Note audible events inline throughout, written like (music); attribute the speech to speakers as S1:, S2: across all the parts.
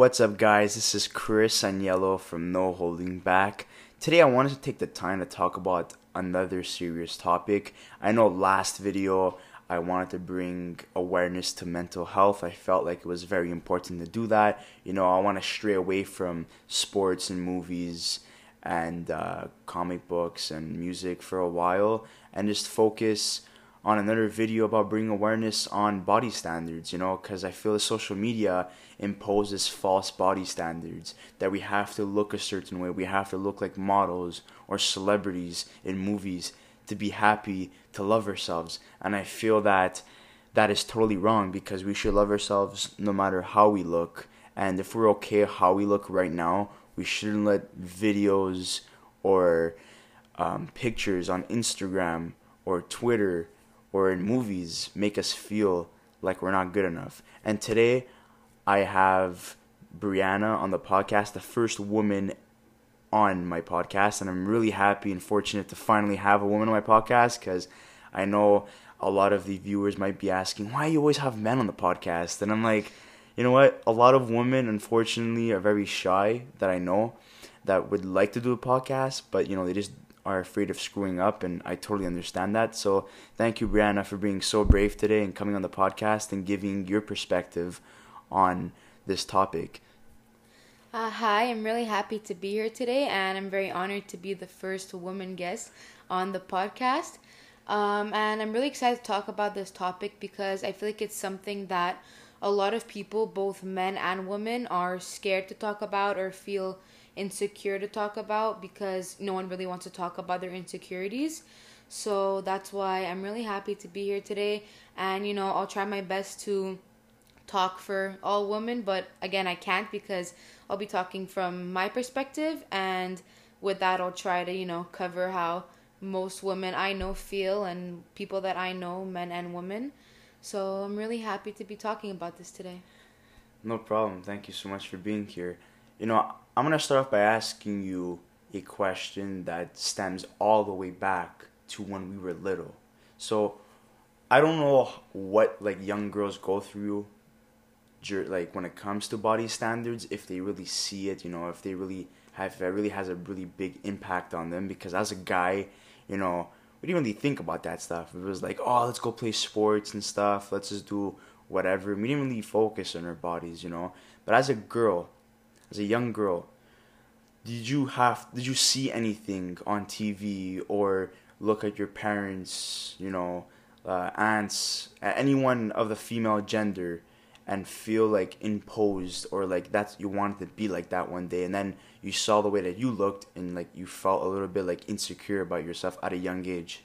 S1: What's up, guys? This is Chris Aniello from No Holding Back. Today, I wanted to take the time to talk about another serious topic. I know last video I wanted to bring awareness to mental health. I felt like it was very important to do that. You know, I want to stray away from sports and movies and uh, comic books and music for a while and just focus on another video about bringing awareness on body standards, you know, because I feel that social media imposes false body standards that we have to look a certain way, we have to look like models or celebrities in movies to be happy, to love ourselves. And I feel that that is totally wrong because we should love ourselves no matter how we look. And if we're okay how we look right now, we shouldn't let videos or um, pictures on Instagram or Twitter or in movies make us feel like we're not good enough. And today, I have Brianna on the podcast, the first woman on my podcast, and I'm really happy and fortunate to finally have a woman on my podcast because I know a lot of the viewers might be asking why you always have men on the podcast, and I'm like, you know what? A lot of women, unfortunately, are very shy that I know that would like to do a podcast, but you know they just are afraid of screwing up, and I totally understand that. So thank you, Brianna, for being so brave today and coming on the podcast and giving your perspective on this topic.
S2: Uh, hi, I'm really happy to be here today, and I'm very honored to be the first woman guest on the podcast. Um, and I'm really excited to talk about this topic because I feel like it's something that a lot of people, both men and women, are scared to talk about or feel insecure to talk about because no one really wants to talk about their insecurities. So that's why I'm really happy to be here today. And, you know, I'll try my best to talk for all women, but again, I can't because I'll be talking from my perspective, and with that, I'll try to, you know, cover how most women I know feel and people that I know, men and women. So I'm really happy to be talking about this today.
S1: No problem. Thank you so much for being here. You know, I'm going to start off by asking you a question that stems all the way back to when we were little. So, I don't know what like young girls go through like when it comes to body standards if they really see it you know if they really have if it really has a really big impact on them because as a guy you know we didn't really think about that stuff. It was like oh let's go play sports and stuff. Let's just do whatever. We didn't really focus on our bodies you know? But as a girl as a young girl did you have did you see anything on tv or look at your parents you know uh, aunts anyone of the female gender and feel like imposed or like that's you wanted to be like that one day? And then you saw the way that you looked and like you felt a little bit like insecure about yourself at a young age?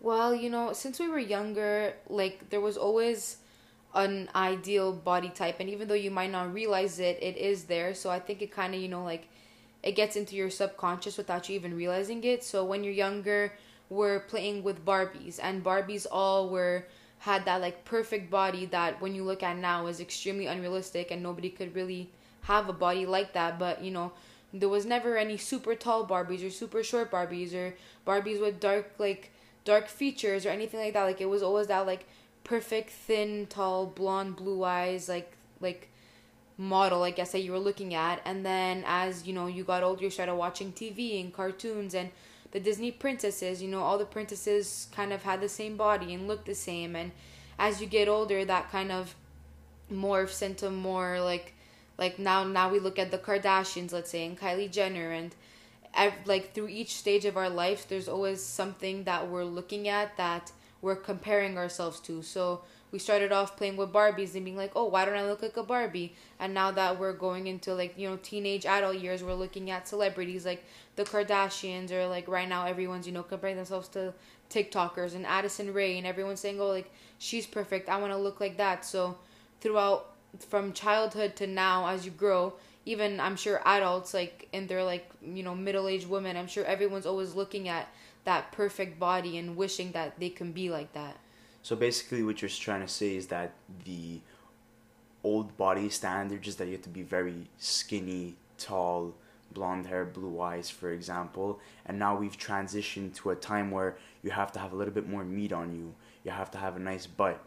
S2: Well you know since we were younger like there was always an ideal body type and even though you might not realize it it is there. So i think it kind of you know like it gets into your subconscious without you even realizing it. So when you're younger we're playing with barbies and barbies all were had that like perfect body that when you look at now is extremely unrealistic and nobody could really have a body like that. But you know there was never any super tall barbies or super short barbies or barbies with dark like dark features or anything like that. Like it was always that like perfect thin tall blonde blue eyes like like model i guess that you were looking at and then as you know you got older you started watching tv and cartoons and the Disney princesses, you know, all the princesses kind of had the same body and looked the same. And as you get older, that kind of morphs into more like, like now, now we look at the Kardashians, let's say, and Kylie Jenner, and like through each stage of our life, there's always something that we're looking at that we're comparing ourselves to. So we started off playing with Barbies and being like, oh, why don't I look like a Barbie? And now that we're going into like, you know, teenage adult years, we're looking at celebrities like the Kardashians or like right now everyone's, you know, comparing themselves to TikTokers and Addison Rae and everyone's saying, oh, like she's perfect. I want to look like that. So throughout from childhood to now as you grow, even I'm sure adults like and they're like, you know, middle-aged women, I'm sure everyone's always looking at that perfect body and wishing that they can be like that.
S1: So basically, what you're trying to say is that the old body standard is that you have to be very skinny, tall, blonde hair, blue eyes, for example. And now we've transitioned to a time where you have to have a little bit more meat on you. You have to have a nice butt,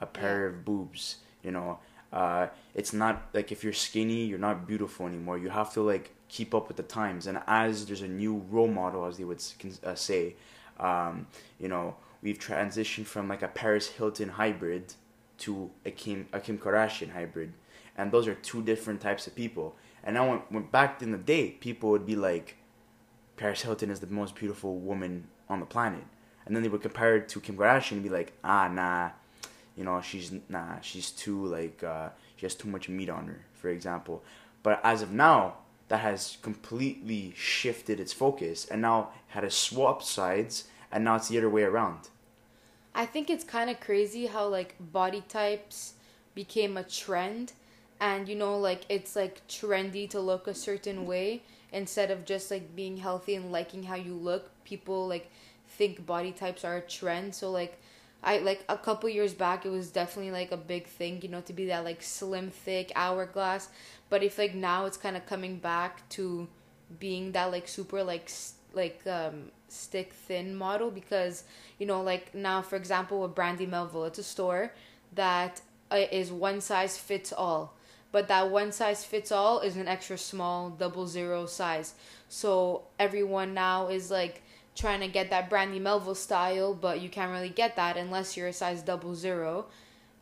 S1: a pair yeah. of boobs, you know. Uh, it's not like if you're skinny, you're not beautiful anymore. You have to like keep up with the times. And as there's a new role model, as they would uh, say, um, you know, we've transitioned from like a Paris Hilton hybrid to a Kim a Kim Kardashian hybrid, and those are two different types of people. And now, when, back in the day, people would be like, Paris Hilton is the most beautiful woman on the planet, and then they would compare it to Kim Kardashian and be like, ah, nah, you know, she's nah, she's too like uh, she has too much meat on her, for example. But as of now, that has completely shifted its focus and now had a swap sides, and now it's the other way around.
S2: I think it's kind of crazy how like body types became a trend and you know like it's like trendy to look a certain way instead of just like being healthy and liking how you look people like think body types are a trend so like I like a couple years back it was definitely like a big thing, you know, to be that like slim, thick hourglass. But if like now it's kind of coming back to being that like super like like um stick thin model because you know like now for example with Brandy Melville, it's a store that uh, one size fits all. But that one size fits all is an extra small double zero size. So everyone now is like trying to get that Brandy Melville style, but you can't really get that unless you're a size double zero.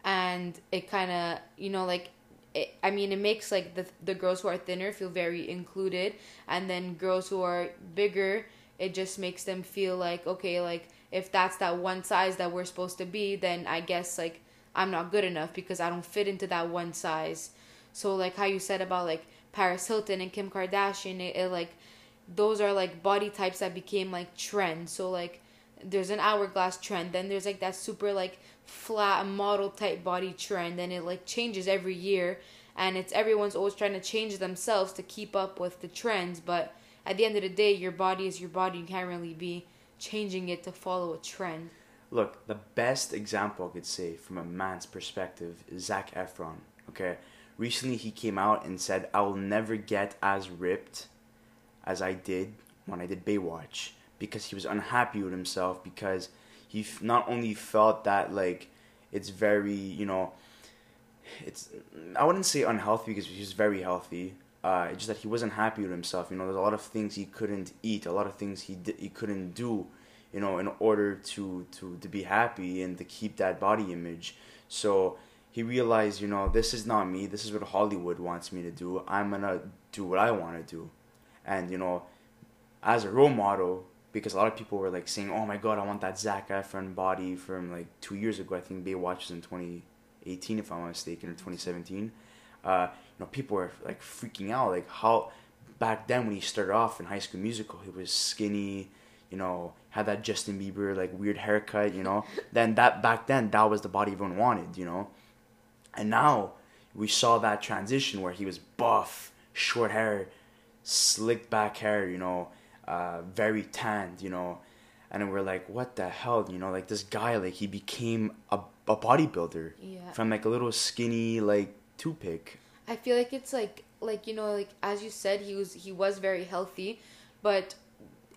S2: And it kind of, you know, like, it, I mean, it makes like the the girls who are thinner feel very included, and then girls who are bigger, it just makes them feel like okay, like if that's that one size that we're supposed to be, then I guess like I'm not good enough because I don't fit into that one size. So like how you said about like Paris Hilton and Kim Kardashian, it, it like those are like body types that became like trends. So like there's an hourglass trend, then there's like that super like flat model type body trend, and it like changes every year. And it's everyone's always trying to change themselves to keep up with the trends, but at the end of the day, your body is your body. You can't really be changing it to follow a trend.
S1: Look, the best example I could say from a man's perspective is Zac Efron. Okay, recently he came out and said, "I will never get as ripped as I did when I did Baywatch because he was unhappy with himself because he f- not only felt that like it's very you know it's I wouldn't say unhealthy because he was very healthy. Uh, it's just that he wasn't happy with himself. You know, there's a lot of things he couldn't eat, a lot of things he he couldn't do. You know, in order to to to be happy and to keep that body image. So he realized, you know, this is not me. This is what Hollywood wants me to do. I'm gonna do what I want to do and you know, as a role model, because a lot of people were like saying, "Oh my God, I want that Zac Efron body from like two years ago." I think Baywatch was in 2018, if I'm not mistaken, or 2017. Uh, you know, people were like freaking out, like how back then when he started off in High School Musical, he was skinny, you know, had that Justin Bieber like weird haircut, you know. (laughs) then that back then that was the body everyone wanted, you know. And now we saw that transition where he was buff, short hair, slicked back hair, you know, uh, very tanned, you know, and we're like, what the hell, you know, like this guy, like he became a, a bodybuilder
S2: yeah.
S1: from like a little skinny like toothpick.
S2: I feel like it's like like you know like as you said he was he was very healthy, but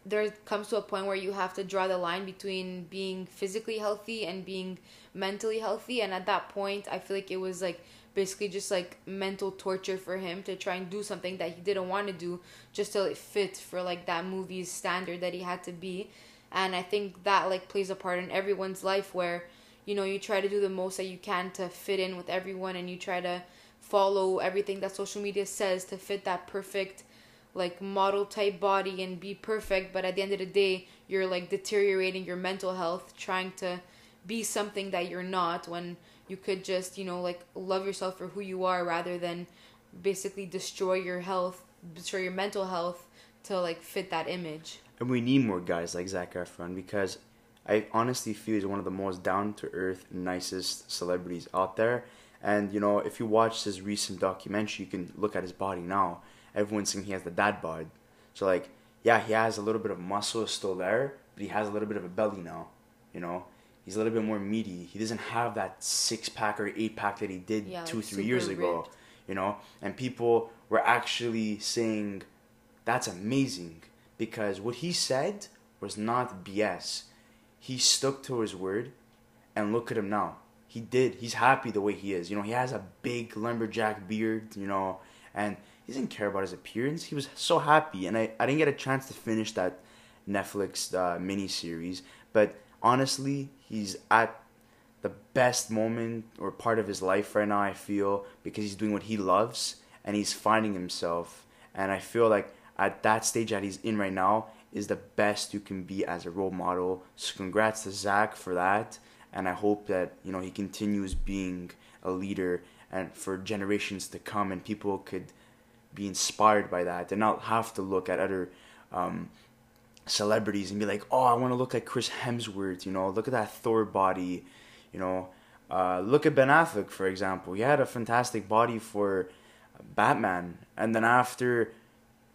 S2: there comes to a point where you have to draw the line between being physically healthy and being mentally healthy and at that point I feel like it was like basically just like mental torture for him to try and do something that he didn't want to do just to fit for like that movie's standard that he had to be. And i think that like plays a part in everyone's life where you know you try to do the most that you can to fit in with everyone and you try to follow everything that social media says to fit that perfect like model type body and be perfect. But at the end of the day you're like deteriorating your mental health trying to be something that you're not when you could just you know like love yourself for who you are rather than basically destroy your health destroy your mental health to like fit that image
S1: and we need more guys like Zac Efron because I honestly feel he's one of the most down to earth, nicest celebrities out there. And you know, if you watch his recent documentary, you can look at his body now. Everyone's saying he has the dad bod. So like, yeah, he has a little bit of muscle still there, but he has a little bit of a belly now. You know, He's a little bit more meaty. He doesn't have that six pack or eight pack that he did yeah, two, three years ago. Ripped. You know, and people were actually saying that's amazing because what he said was not BS. He stuck to his word, and look at him now. he did. He's happy the way he is. You know, he has a big lumberjack beard. You know, and he didn't care about his appearance. He was so happy, and I, I didn't get a chance to finish that Netflix uh, mini series, but honestly, he's at the best moment or part of his life right now. I feel because he's doing what he loves and he's finding himself, and I feel like at that stage that he's in right now is the best you can be as a role model. So congrats to Zac for that, and I hope that you know he continues being a leader and for generations to come, and people could be inspired by that and not have to look at other um, celebrities and be like, oh, I want to look like Chris Hemsworth. You know, look at that Thor body. You know, uh, look at Ben Affleck for example. He had a fantastic body for Batman, and then after,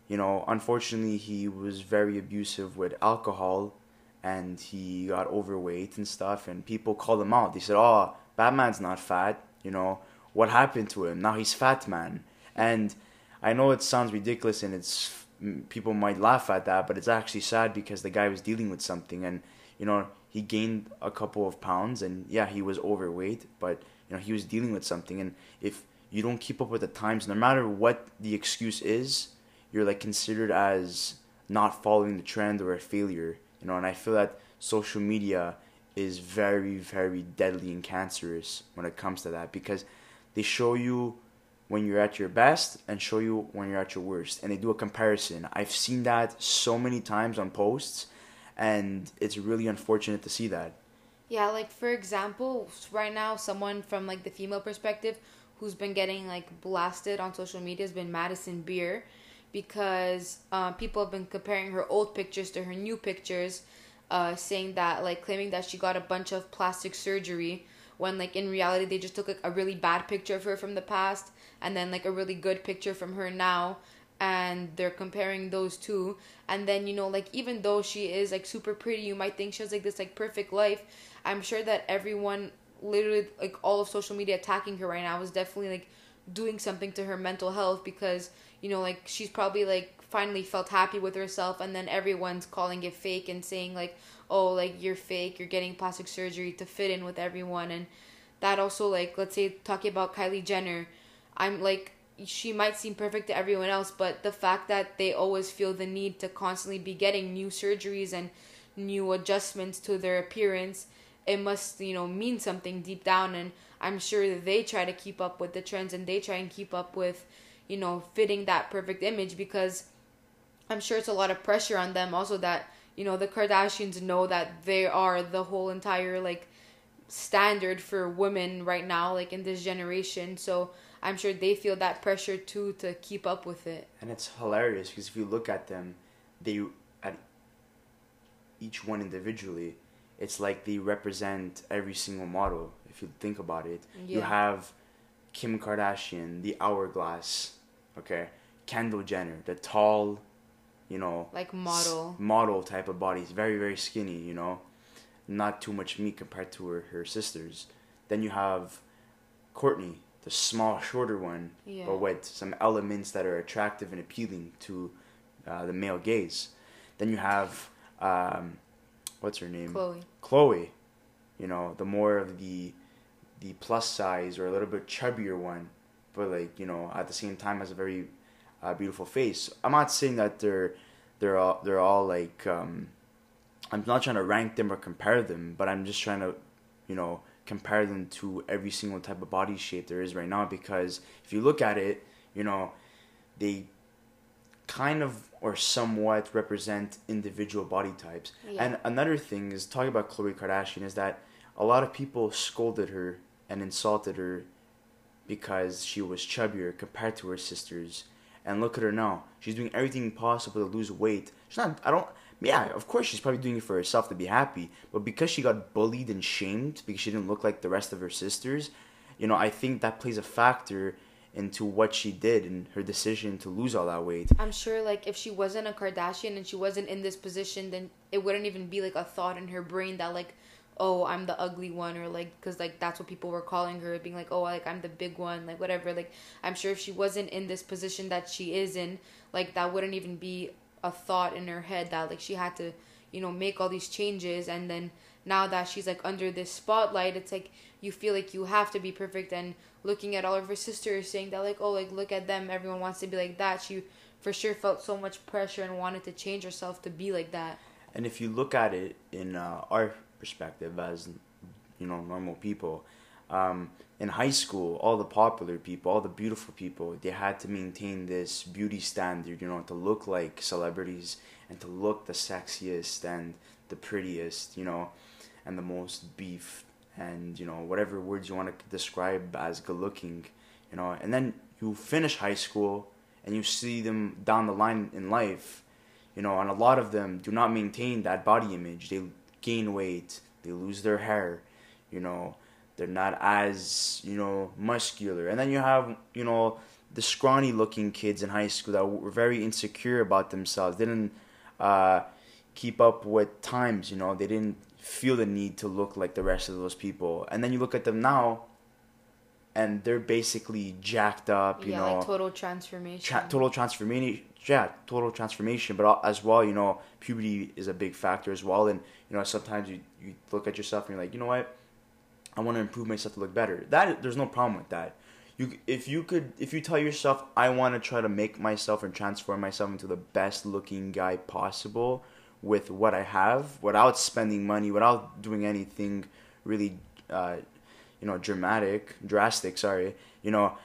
S1: you know, unfortunately he was very abusive with alcohol, and he got overweight and stuff, and people called him out. They said, oh, Batman's not fat. You know, what happened to him? Now he's fat man, and I know it sounds ridiculous and it's people might laugh at that, but it's actually sad because the guy was dealing with something and you know he gained a couple of pounds and yeah he was overweight, but you know he was dealing with something and if you don't keep up with the times, no matter what the excuse is, you're like considered as not following the trend or a failure. You know, and I feel that social media is very very deadly and cancerous when it comes to that because they show you when you're at your best and show you when you're at your worst. And they do a comparison. I've seen that so many times on posts and it's really unfortunate to see that.
S2: Yeah like for example right now someone from like the female perspective who's been getting like blasted on social media has been madison beer because uh, people have been comparing her old pictures to her new pictures uh, saying that like claiming that she got a bunch of plastic surgery when like in reality they just took like, a really bad picture of her from the past and then like a really good picture from her now and they're comparing those two. And then you know like even though she is like super pretty you might think she has like this like perfect life i'm sure that everyone literally like all of social media attacking her right now is definitely like doing something to her mental health because you know like she's probably like finally felt happy with herself and then everyone's calling it fake and saying like oh like you're fake you're getting plastic surgery to fit in with everyone. And that also like let's say talking about Kylie Jenner I'm like she might seem perfect to everyone else but the fact that they always feel the need to constantly be getting new surgeries and new adjustments to their appearance it must you know mean something deep down. And I'm sure that they try to keep up with the trends and they try and keep up with you know fitting that perfect image because I'm sure it's a lot of pressure on them also that you know the Kardashians know that they are the whole entire like standard for women right now like in this generation. So I'm sure they feel that pressure too to keep up with it.
S1: And it's hilarious because if you look at them they at each one individually it's like they represent every single model if you think about it. Yeah. you have Kim Kardashian the hourglass okay? Kendall Jenner the tall you know,
S2: like model
S1: model type of body. very very skinny, you know, not too much meat compared to her, her sisters. Then you have Kourtney, the small, shorter one, yeah. but with some elements that are attractive and appealing to uh, the male gaze. Then you have um, what's her name?
S2: Khloe.
S1: Khloe, you know, the more of the the plus size or a little bit chubbier one, but like you know, at the same time has a very uh, beautiful face. I'm not saying that they're they're all they're all like um, I'm not trying to rank them or compare them, but I'm just trying to you know compare them to every single type of body shape there is right now because if you look at it, you know, they kind of or somewhat represent individual body types. Yeah. And another thing is talking about Khloe Kardashian is that a lot of people scolded her and insulted her because she was chubbier compared to her sisters and look at her now. She's doing everything possible to lose weight. She's not. I don't. Yeah, of course she's probably doing it for herself to be happy. But because she got bullied and shamed because she didn't look like the rest of her sisters, you know, I think that plays a factor into what she did and her decision to lose all that weight.
S2: I'm sure like if she wasn't a Kardashian and she wasn't in this position, then it wouldn't even be like a thought in her brain that like oh i'm the ugly one or like because like that's what people were calling her being like oh like i'm the big one like whatever like i'm sure if she wasn't in this position that she is in like that wouldn't even be a thought in her head that like she had to you know make all these changes and then now that she's like under this spotlight, it's like you feel like you have to be perfect and looking at all of her sisters saying that like oh like look at them everyone wants to be like that she for sure felt so much pressure and wanted to change herself to be like that.
S1: And if you look at it in uh, our perspective as you know normal people. Um, in high school all the popular people all the beautiful people they had to maintain this beauty standard you know to look like celebrities and to look the sexiest and the prettiest you know and the most beef and you know whatever words you want to describe as good looking you know. And then you finish high school and you see them down the line in life you know and a lot of them do not maintain that body image. They gain weight they lose their hair you know they're not as you know muscular and then you have you know the scrawny looking kids in high school that were very insecure about themselves they didn't uh, keep up with times you know they didn't feel the need to look like the rest of those people. And then you look at them now, and they're basically jacked up. You
S2: yeah,
S1: know,
S2: like total transformation.
S1: Tra- total transformation. Yeah, total transformation. But as well, you know, puberty is a big factor as well. And you know, sometimes you you look at yourself and you're like, you know what, I want to improve myself to look better. That there's no problem with that. You, if you could, if you tell yourself, I want to try to make myself and transform myself into the best looking guy possible, with what I have without spending money, without doing anything really, uh, you know, dramatic, drastic. Sorry, you know,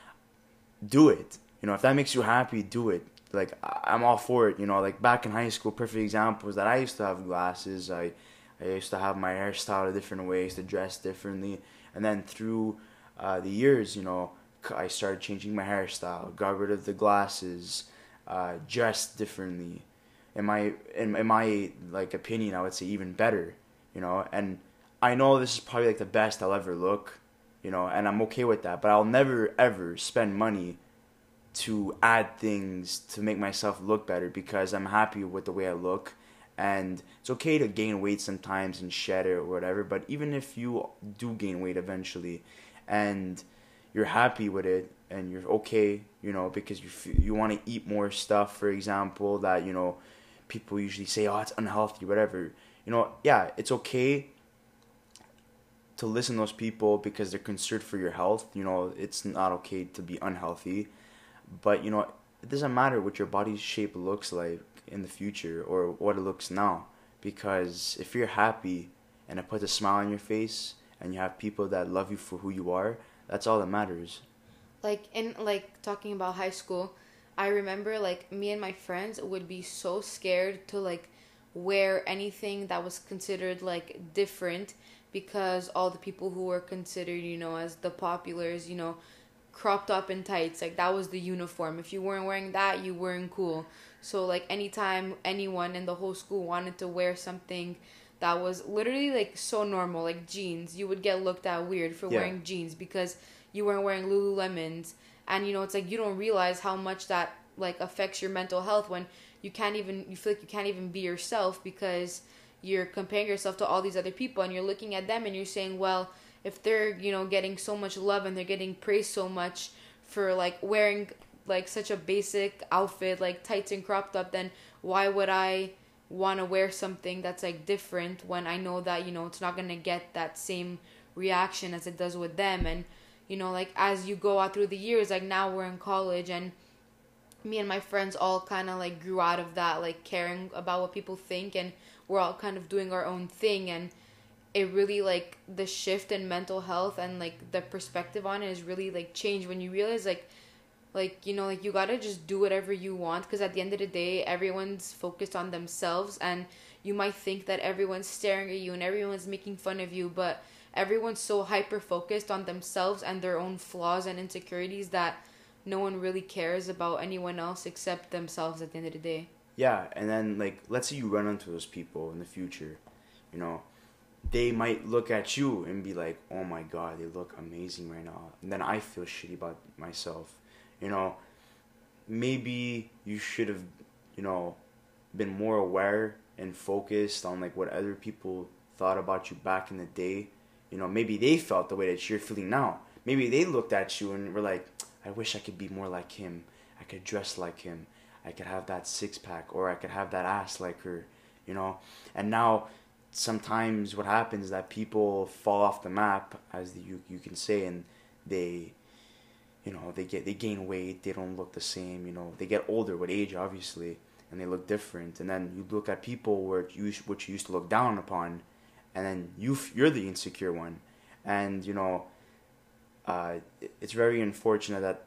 S1: do it. You know, if that makes you happy, do it. Like I'm all for it. You know, like back in high school, perfect example is that I used to have glasses. I I used to have my hairstyle a different ways, to dress differently, and then through uh, the years, you know, I started changing my hairstyle, got rid of the glasses, uh, dressed differently in my in, in my like opinion, I would say even better, you know. And I know this is probably like the best I'll ever look, you know, and I'm okay with that. But I'll never ever spend money to add things to make myself look better because I'm happy with the way I look. And it's okay to gain weight sometimes and shed it or whatever. But even if you do gain weight eventually, and you're happy with it and you're okay, you know, because you you want to eat more stuff, for example, that you know people usually say, "Oh, it's unhealthy," whatever. You know, yeah, it's okay to listen to those people because they're concerned for your health. You know, it's not okay to be unhealthy, but you know, it doesn't matter what your body shape looks like in the future or what it looks now because if you're happy and it puts a smile on your face and you have people that love you for who you are, that's all that matters.
S2: Like in like talking about high school, I remember like me and my friends would be so scared to like wear anything that was considered like different because all the people who were considered, you know, as the populars, you know, cropped up in tights, like that was the uniform. If you weren't wearing that, you weren't cool. So like anytime anyone in the whole school wanted to wear something that was literally like so normal, like jeans, you would get looked at weird for yeah. wearing jeans because you weren't wearing Lululemons and you know it's like you don't realize how much that like affects your mental health when you can't even you feel like you can't even be yourself because you're comparing yourself to all these other people and you're looking at them and you're saying well if they're you know getting so much love and they're getting praised so much for like wearing like such a basic outfit like tights and cropped up then why would i want to wear something that's like different when i know that you know it's not going to get that same reaction as it does with them? And you know like as you go out through the years like now we're in college and me and my friends all kind of like grew out of that like caring about what people think and we're all kind of doing our own thing and it really like the shift in mental health and like the perspective on it is really like changed when you realize like like you know like you gotta just do whatever you want because at the end of the day everyone's focused on themselves and you might think that everyone's staring at you and everyone's making fun of you but everyone's so hyper focused on themselves and their own flaws and insecurities that no one really cares about anyone else except themselves at the end of the day.
S1: Yeah, and then like let's say you run into those people in the future, you know, they might look at you and be like, "Oh my god, they look amazing right now." And then I feel shitty about myself. You know, maybe you should have, you know, been more aware and focused on like what other people thought about you back in the day you know, maybe they felt the way that you're feeling now. Maybe they looked at you and were like, I wish I could be more like him. I could dress like him. I could have that six pack or I could have that ass like her, you know. And now sometimes what happens is that people fall off the map, as you you can say, and they, you know, they get they gain weight. They don't look the same. You know, they get older with age, obviously, and they look different. And then you look at people where you which you used to look down upon, and then you you're the insecure one, and you know. Uh, it's very unfortunate that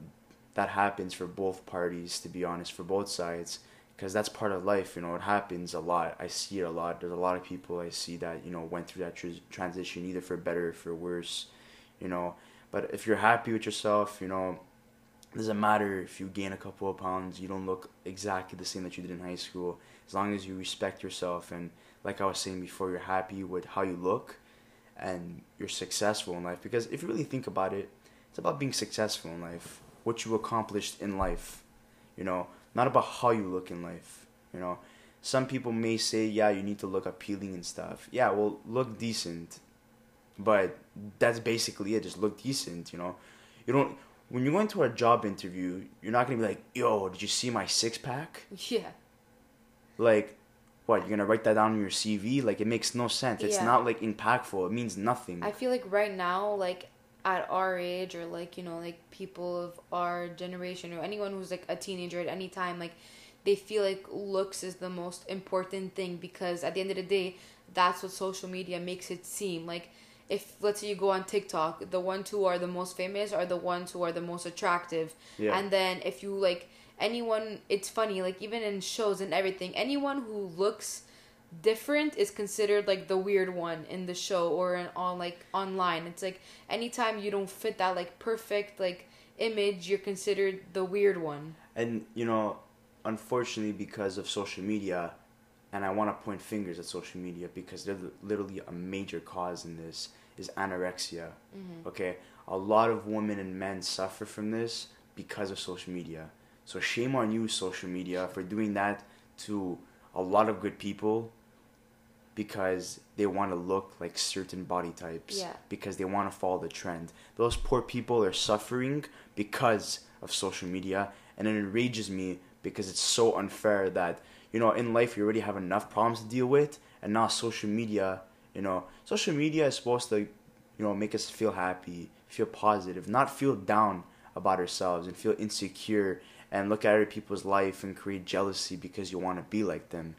S1: that happens for both parties to be honest for both sides because that's part of life you know it happens a lot. I see it a lot. There's a lot of people i see that you know went through that tr- transition either for better or for worse you know. But if you're happy with yourself you know it doesn't matter if you gain a couple of pounds you don't look exactly the same that you did in high school. As long as you respect yourself and like i was saying before you're happy with how you look and you're successful in life. Because if you really think about it it's about being successful in life what you accomplished in life. You know, not about how you look in life. You know, some people may say, yeah, you need to look appealing and stuff. Yeah, well, look decent. But that's basically it. Just look decent, you know. You don't when you go into a job interview, you're not gonna be like, yo, did you see my six pack? (laughs)
S2: Yeah.
S1: Like, what, you're gonna write that down on your CV? Like it makes no sense. It's not like impactful. It means nothing.
S2: I feel like right now, like at our age, or like you know, like people of our generation, or anyone who's like a teenager at any time, like they feel like looks is the most important thing because at the end of the day, that's what social media makes it seem like. If let's say you go on TikTok, the ones who are the most famous are the ones who are the most attractive,
S1: yeah.
S2: and then if you like anyone, it's funny like even in shows and everything, anyone who looks different is considered like the weird one in the show or in, on like online. It's like anytime you don't fit that like perfect like image, you're considered the weird one.
S1: And you know, unfortunately, because of social media, and I want to point fingers at social media because they're literally a major cause in this is anorexia. Mm-hmm. Okay, a lot of women and men suffer from this because of social media. So shame on you, social media, for doing that to a lot of good people because they want to look like certain body types
S2: Yeah.
S1: because they want to follow the trend. Those poor people are suffering because of social media and it enrages me because it's so unfair that you know in life you already have enough problems to deal with and now social media, you know, social media is supposed to you know make us feel happy, feel positive, not feel down about ourselves and feel insecure and look at other people's life and create jealousy because you want to be like them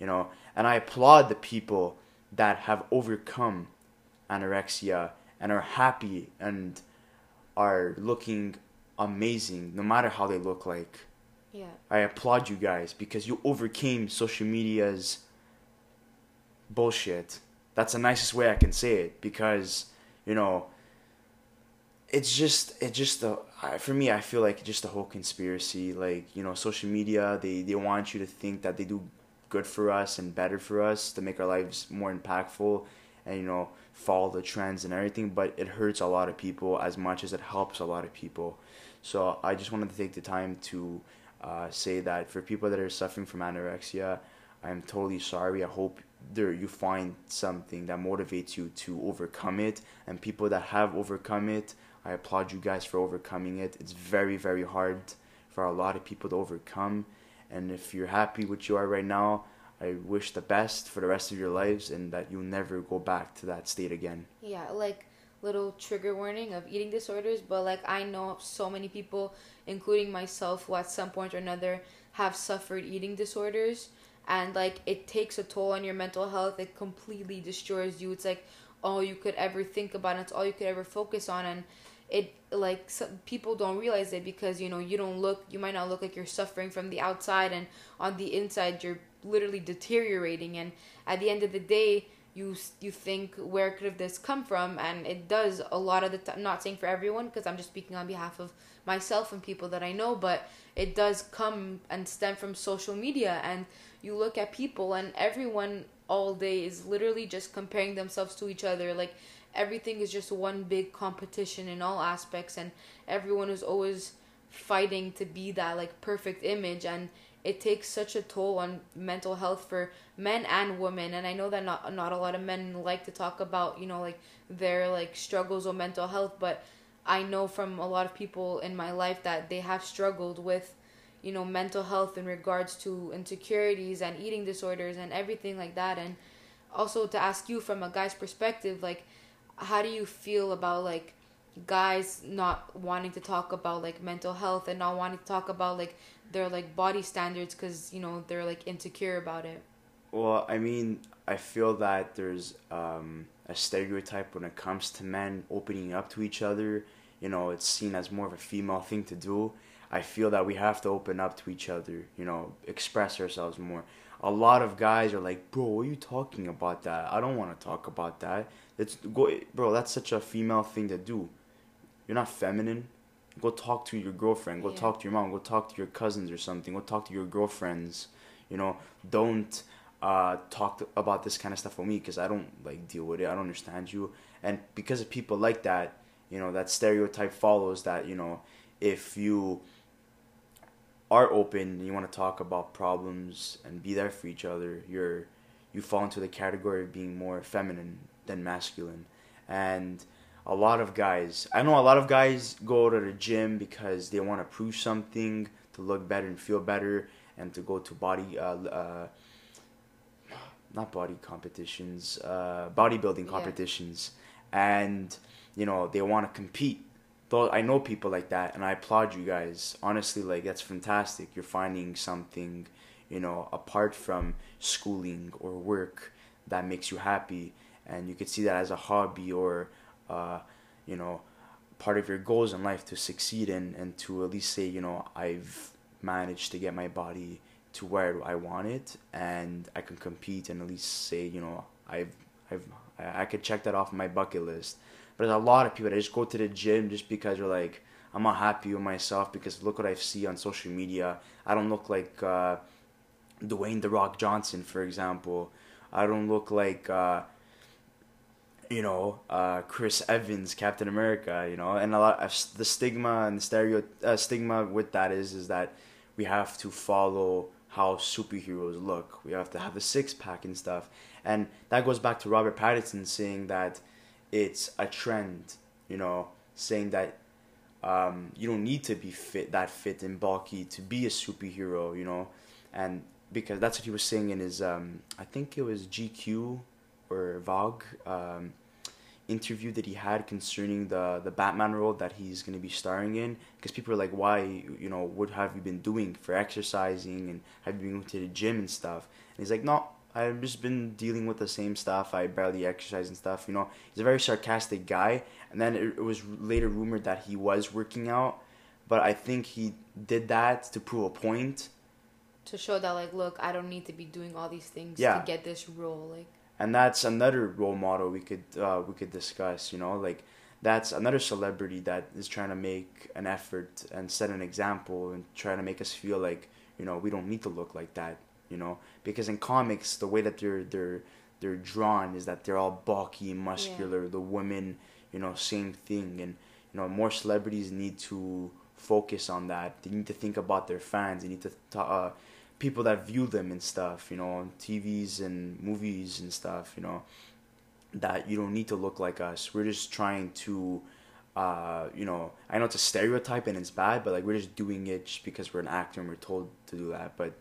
S1: you know? And i applaud the people that have overcome anorexia and are happy and are looking amazing no matter how they look like.
S2: Yeah.
S1: i applaud you guys because you overcame social media's bullshit. That's the nicest way i can say it because you know it's just it's just the for me i feel like just the whole conspiracy like you know social media they they want you to think that they do good for us and better for us to make our lives more impactful and you know follow the trends and everything but it hurts a lot of people as much as it helps a lot of people. So i just wanted to take the time to uh, say that for people that are suffering from anorexia i'm totally sorry. I hope there you find something that motivates you to overcome it. And people that have overcome it i applaud you guys for overcoming it. It's very very hard for a lot of people to overcome and if you're happy with you are right now i wish the best for the rest of your lives and that you'll never go back to that state again
S2: Yeah, like little trigger warning of eating disorders, but like I know so many people, including myself, who at some point or another have suffered eating disorders, and like it takes a toll on your mental health. It completely destroys you. It's like all you could ever think about. And it's all you could ever focus on, and it like people don't realize it because you know you don't look. You might not look like you're suffering from the outside, and on the inside you're literally deteriorating. And at the end of the day you you think where could have this come from and it does a lot of the time not saying for everyone because i'm just speaking on behalf of myself and people that i know but it does come and stem from social media and you look at people and everyone all day is literally just comparing themselves to each other like everything is just one big competition in all aspects and everyone is always fighting to be that like perfect image and it takes such a toll on mental health for men and women and i know that not not a lot of men like to talk about you know like their like struggles with mental health but i know from a lot of people in my life that they have struggled with you know mental health in regards to insecurities and eating disorders and everything like that and also to ask you from a guy's perspective, like, how do you feel about like guys not wanting to talk about like mental health and not wanting to talk about like their like body standards because you know they're like insecure about it?
S1: Well, I mean, I feel that there's um, a stereotype when it comes to men opening up to each other. You know, it's seen as more of a female thing to do. I feel that we have to open up to each other, you know, express ourselves more. A lot of guys are like, bro, what are you talking about that? I don't want to talk about that. It's go, bro. That's such a female thing to do. You're not feminine. Go talk to your girlfriend. Go
S2: Yeah.
S1: talk to your mom. Go talk to your cousins or something. Go talk to your girlfriends. You know, don't uh, talk to, about this kind of stuff with me because I don't like deal with it. I don't understand you. And because of people like that, you know, that stereotype follows that. You know, if you are open and you want to talk about problems and be there for each other, you're you fall into the category of being more feminine than masculine. And a lot of guys, I know a lot of guys go to the gym because they want to prove something, to look better and feel better, and to go to body, uh, uh, not body competitions, uh, bodybuilding
S2: Yeah.
S1: competitions, and you know they want to compete. Though I know people like that, and I applaud you guys. Honestly, like that's fantastic. You're finding something, you know, apart from schooling or work that makes you happy, and you could see that as a hobby or, uh, you know, part of your goals in life to succeed in, and to at least say, you know, I've managed to get my body to where I want it, and I can compete, and at least say, you know, I've, I've, I could check that off my bucket list. But there's a lot of people that just go to the gym just because they're like, I'm not happy with myself because look what I see on social media. I don't look like uh, Dwayne the Rock Johnson, for example. I don't look like uh, you know uh, Chris Evans, Captain America. You know, and a lot of the stigma and the stereo uh, stigma with that is is that we have to follow how superheroes look. We have to have a six pack and stuff, and that goes back to Robert Pattinson saying that it's a trend. You know, saying that um, you don't need to be fit that fit and bulky to be a superhero. You know, and because that's what he was saying in his um, I think it was GQ or Vogue um, interview that he had concerning the the Batman role that he's going to be starring in because people are like why you know what have you been doing for exercising and have you been going to the gym and stuff and he's like no I've just been dealing with the same stuff I barely exercise and stuff you know he's a very sarcastic guy and then it, it was later rumored that he was working out but I think he did that to prove a point
S2: To show that like, look, I don't need to be doing all these things
S1: Yeah.
S2: to get this role. Like,
S1: and that's another role model we could uh, we could discuss. You know, like that's another celebrity that is trying to make an effort and set an example and trying to make us feel like you know we don't need to look like that. You know, because in comics the way that they're they're they're drawn is that they're all bulky and muscular. The women, you know, same thing, and you know more celebrities need to focus on that. They need to think about their fans. They need to ta- uh, people that view them and stuff, you know, TVs and movies and stuff, you know, that you don't need to look like us. We're just trying to, uh, you know, I know it's a stereotype and it's bad, but like we're just doing it just because we're an actor and we're told to do that. But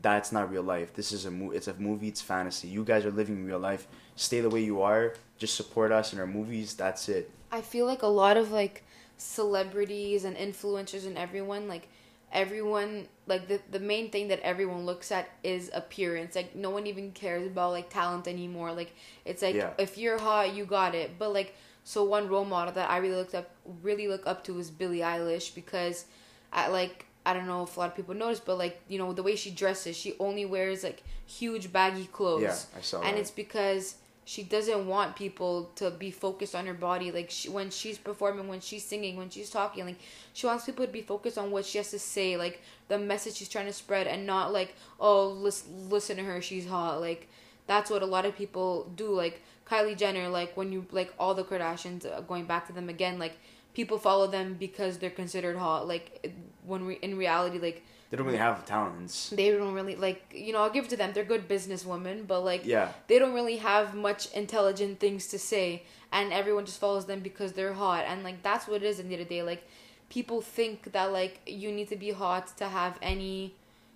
S1: that's not real life. This is a movie. it's a movie. It's fantasy. You guys are living real life. Stay the way you are. Just support us in our movies. That's it.
S2: I feel like a lot of like celebrities and influencers and everyone like everyone like the the main thing that everyone looks at is appearance. Like no one even cares about like talent anymore. Like it's like
S1: Yeah.
S2: if you're hot, you got it. But like so one role model that I really looked up really look up to is Billie Eilish because I like I don't know if a lot of people notice, but like you know the way she dresses, she only wears like huge baggy clothes
S1: Yeah, I saw
S2: and
S1: that.
S2: it's because she doesn't want people to be focused on her body. Like she, when she's performing when she's singing when she's talking like she wants people to be focused on what she has to say like the message she's trying to spread and not like oh listen, listen to her she's hot. Like that's what a lot of people do. Like kylie jenner like when you like all the kardashians uh, going back to them again like people follow them because they're considered hot. Like when we in reality like
S1: They don't really have talents.
S2: they don't really like you know i'll give it to them they're good businesswomen but like
S1: Yeah.
S2: they don't really have much intelligent things to say and everyone just follows them because they're hot and like that's what it is in the end of the day like people think that like you need to be hot to have any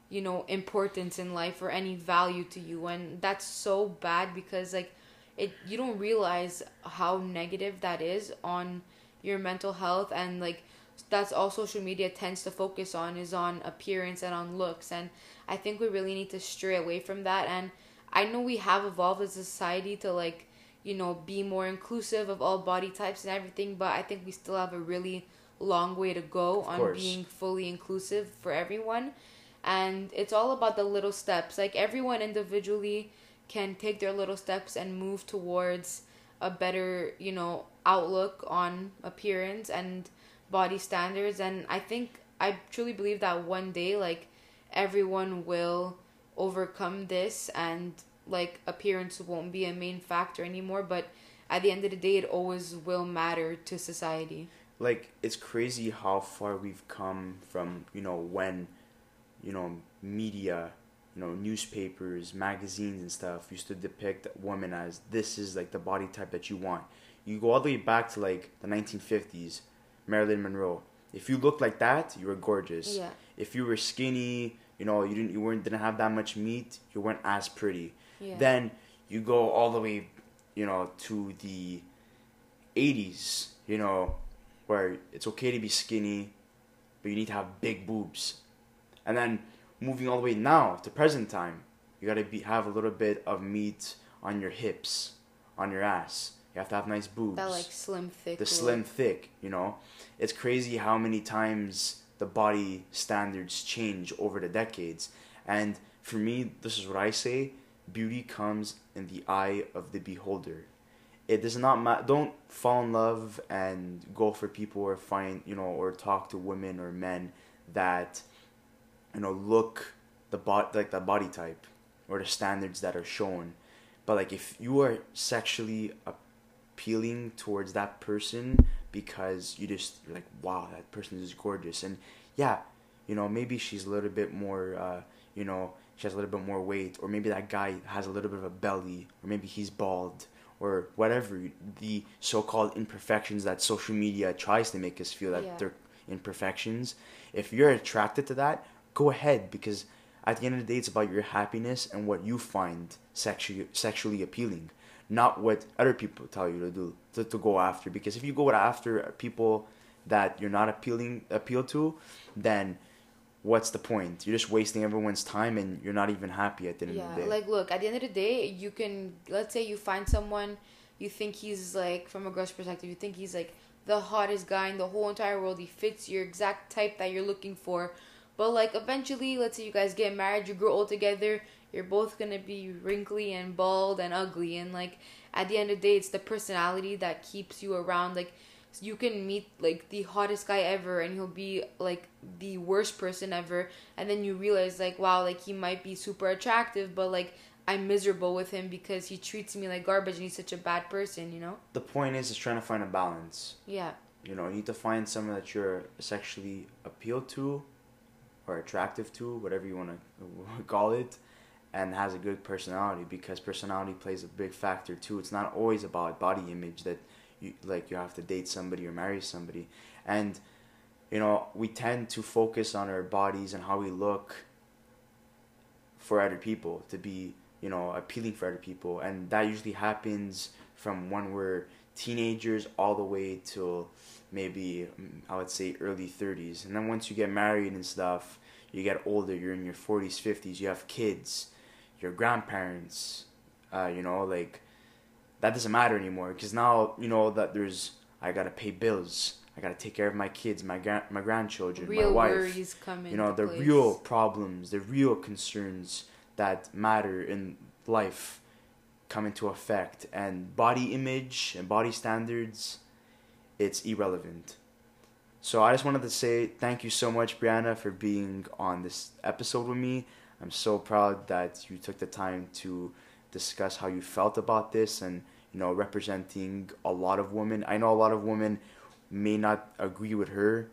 S2: you know importance in life or any value to you and that's so bad because like it you don't realize how negative that is on your mental health and like that's all social media tends to focus on is on appearance and on looks and i think we really need to stray away from that and i know we have evolved as a society to like you know be more inclusive of all body types and everything but i think we still have a really long way to go
S1: Of
S2: on
S1: course.
S2: being fully inclusive for everyone and it's all about the little steps like everyone individually can take their little steps and move towards a better you know outlook on appearance and body standards and i think i truly believe that one day like everyone will overcome this and like appearance won't be a main factor anymore but at the end of the day it always will matter to society.
S1: Like it's crazy how far we've come from you know when you know media you know newspapers magazines and stuff used to depict women as this is like the body type that you want. You go all the way back to like the 1950s marilyn monroe. If you looked like that you were gorgeous.
S2: Yeah.
S1: If you were skinny you know you didn't you weren't didn't have that much meat you weren't as pretty.
S2: Yeah.
S1: Then you go all the way, you know, to the 80s, you know, where it's okay to be skinny, but you need to have big boobs. And then moving all the way now to present time, you gotta be have a little bit of meat on your hips, on your ass. You have to have nice boobs.
S2: that like slim thick
S1: the
S2: look.
S1: slim thick, you know. It's crazy how many times the body standards change over the decades. And for me, this is what I say beauty comes in the eye of the beholder. It does not matter. Don't fall in love and go for people or find, you know, or talk to women or men that, you know, look the bot like the body type or the standards that are shown. But like if you are sexually appealing towards that person because you just like wow that person is gorgeous. And yeah you know maybe she's a little bit more uh, you know she has a little bit more weight or maybe that guy has a little bit of a belly or maybe he's bald or whatever. The so-called imperfections that social media tries to make us feel that
S2: Yeah.
S1: they're imperfections if you're attracted to that go ahead because at the end of the day it's about your happiness and what you find sexually sexually appealing not what other people tell you to do to, to go after. Because if you go after people that you're not appealing appeal to then what's the point? You're just wasting everyone's time and you're not even happy at the end
S2: yeah
S1: of the day.
S2: like look at the end of the day you can let's say you find someone you think he's like from a girl's perspective you think he's like the hottest guy in the whole entire world he fits your exact type that you're looking for. But like eventually let's say you guys get married you grow old together you're both gonna be wrinkly and bald and ugly and like at the end of the day it's the personality that keeps you around like you can meet like the hottest guy ever and he'll be like the worst person ever and then you realize like wow like he might be super attractive but like i'm miserable with him because he treats me like garbage and he's such a bad person you know?
S1: The point is is trying to find a balance.
S2: Yeah.
S1: You know you need to find someone that you're sexually appealed to or attractive to whatever you want to (laughs) call it and has a good personality because personality plays a big factor too. It's not always about body image that you like you have to date somebody or marry somebody. And you know we tend to focus on our bodies and how we look for other people to be you know appealing for other people. And that usually happens from when we're teenagers all the way till maybe i would say early 30s and then once you get married and stuff you get older you're in your 40s 50s you have kids your grandparents uh, you know like that doesn't matter anymore because now you know that there's i gotta pay bills i gotta take care of my kids my gra- my grandchildren
S2: real
S1: my wife you know the
S2: place.
S1: real problems the real concerns that matter in life come into effect and body image and body standards it's irrelevant. So i just wanted to say thank you so much brianna for being on this episode with me i'm so proud that you took the time to discuss how you felt about this and you know representing a lot of women i know a lot of women may not agree with her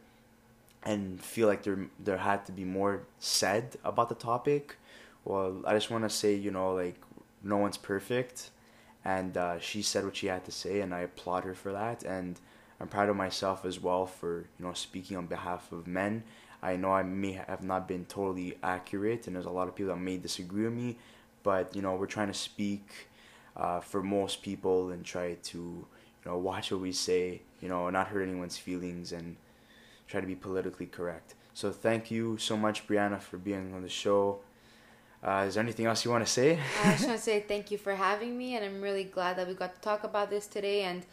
S1: and feel like there there had to be more said about the topic. Well, I just want to say, you know, like no one's perfect, and uh, she said what she had to say, and I applaud her for that. And I'm proud of myself as well for you know speaking on behalf of men. I know I may have not been totally accurate, and there's a lot of people that may disagree with me, but you know we're trying to speak uh, for most people and try to you know watch what we say, you know, not hurt anyone's feelings and try to be politically correct. So thank you so much, Brianna, for being on the show. Uh, is there anything else you want to say?
S2: I just want to (laughs) say thank you for having me, and I'm really glad that we got to talk about this today. And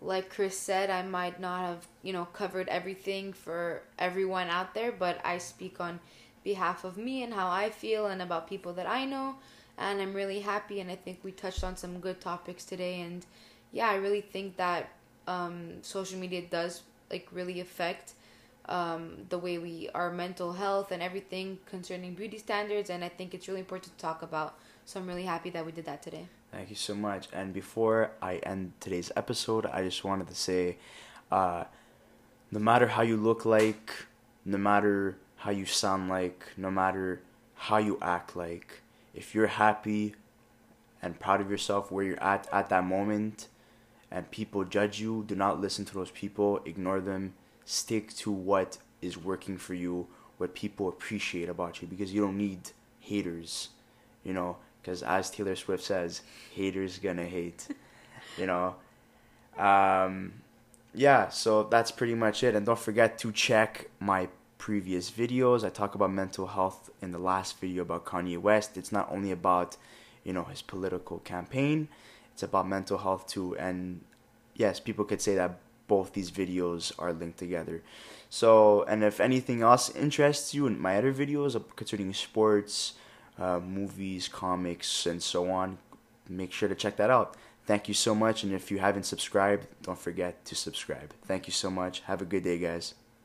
S2: like Chris said, I might not have, you know, covered everything for everyone out there, but I speak on behalf of me and how I feel and about people that I know. And I'm really happy, and I think we touched on some good topics today. And yeah, I really think that um, social media does like really affect um, the way we our mental health and everything concerning beauty standards and i think it's really important to talk about so i'm really happy that we did that today.
S1: Thank you so much. And before I end today's episode, I just wanted to say uh, no matter how you look like, no matter how you sound like, no matter how you act like, if you're happy and proud of yourself where you're at at that moment and people judge you, do not listen to those people, ignore them, stick to what is working for you, what people appreciate about you because you don't need haters, you know because as Taylor Swift says, haters gonna hate, (laughs) you know. Um, yeah, so that's pretty much it. And don't forget to check my previous videos. I talk about mental health in the last video about Kanye West. It's not only about, you know, his political campaign. It's about mental health too. And yes, people could say that both these videos are linked together. So, and if anything else interests you in my other videos concerning sports, uh, movies, comics, and so on. Make sure to check that out. Thank you so much. And if you haven't subscribed, don't forget to subscribe. Thank you so much. Have a good day, guys.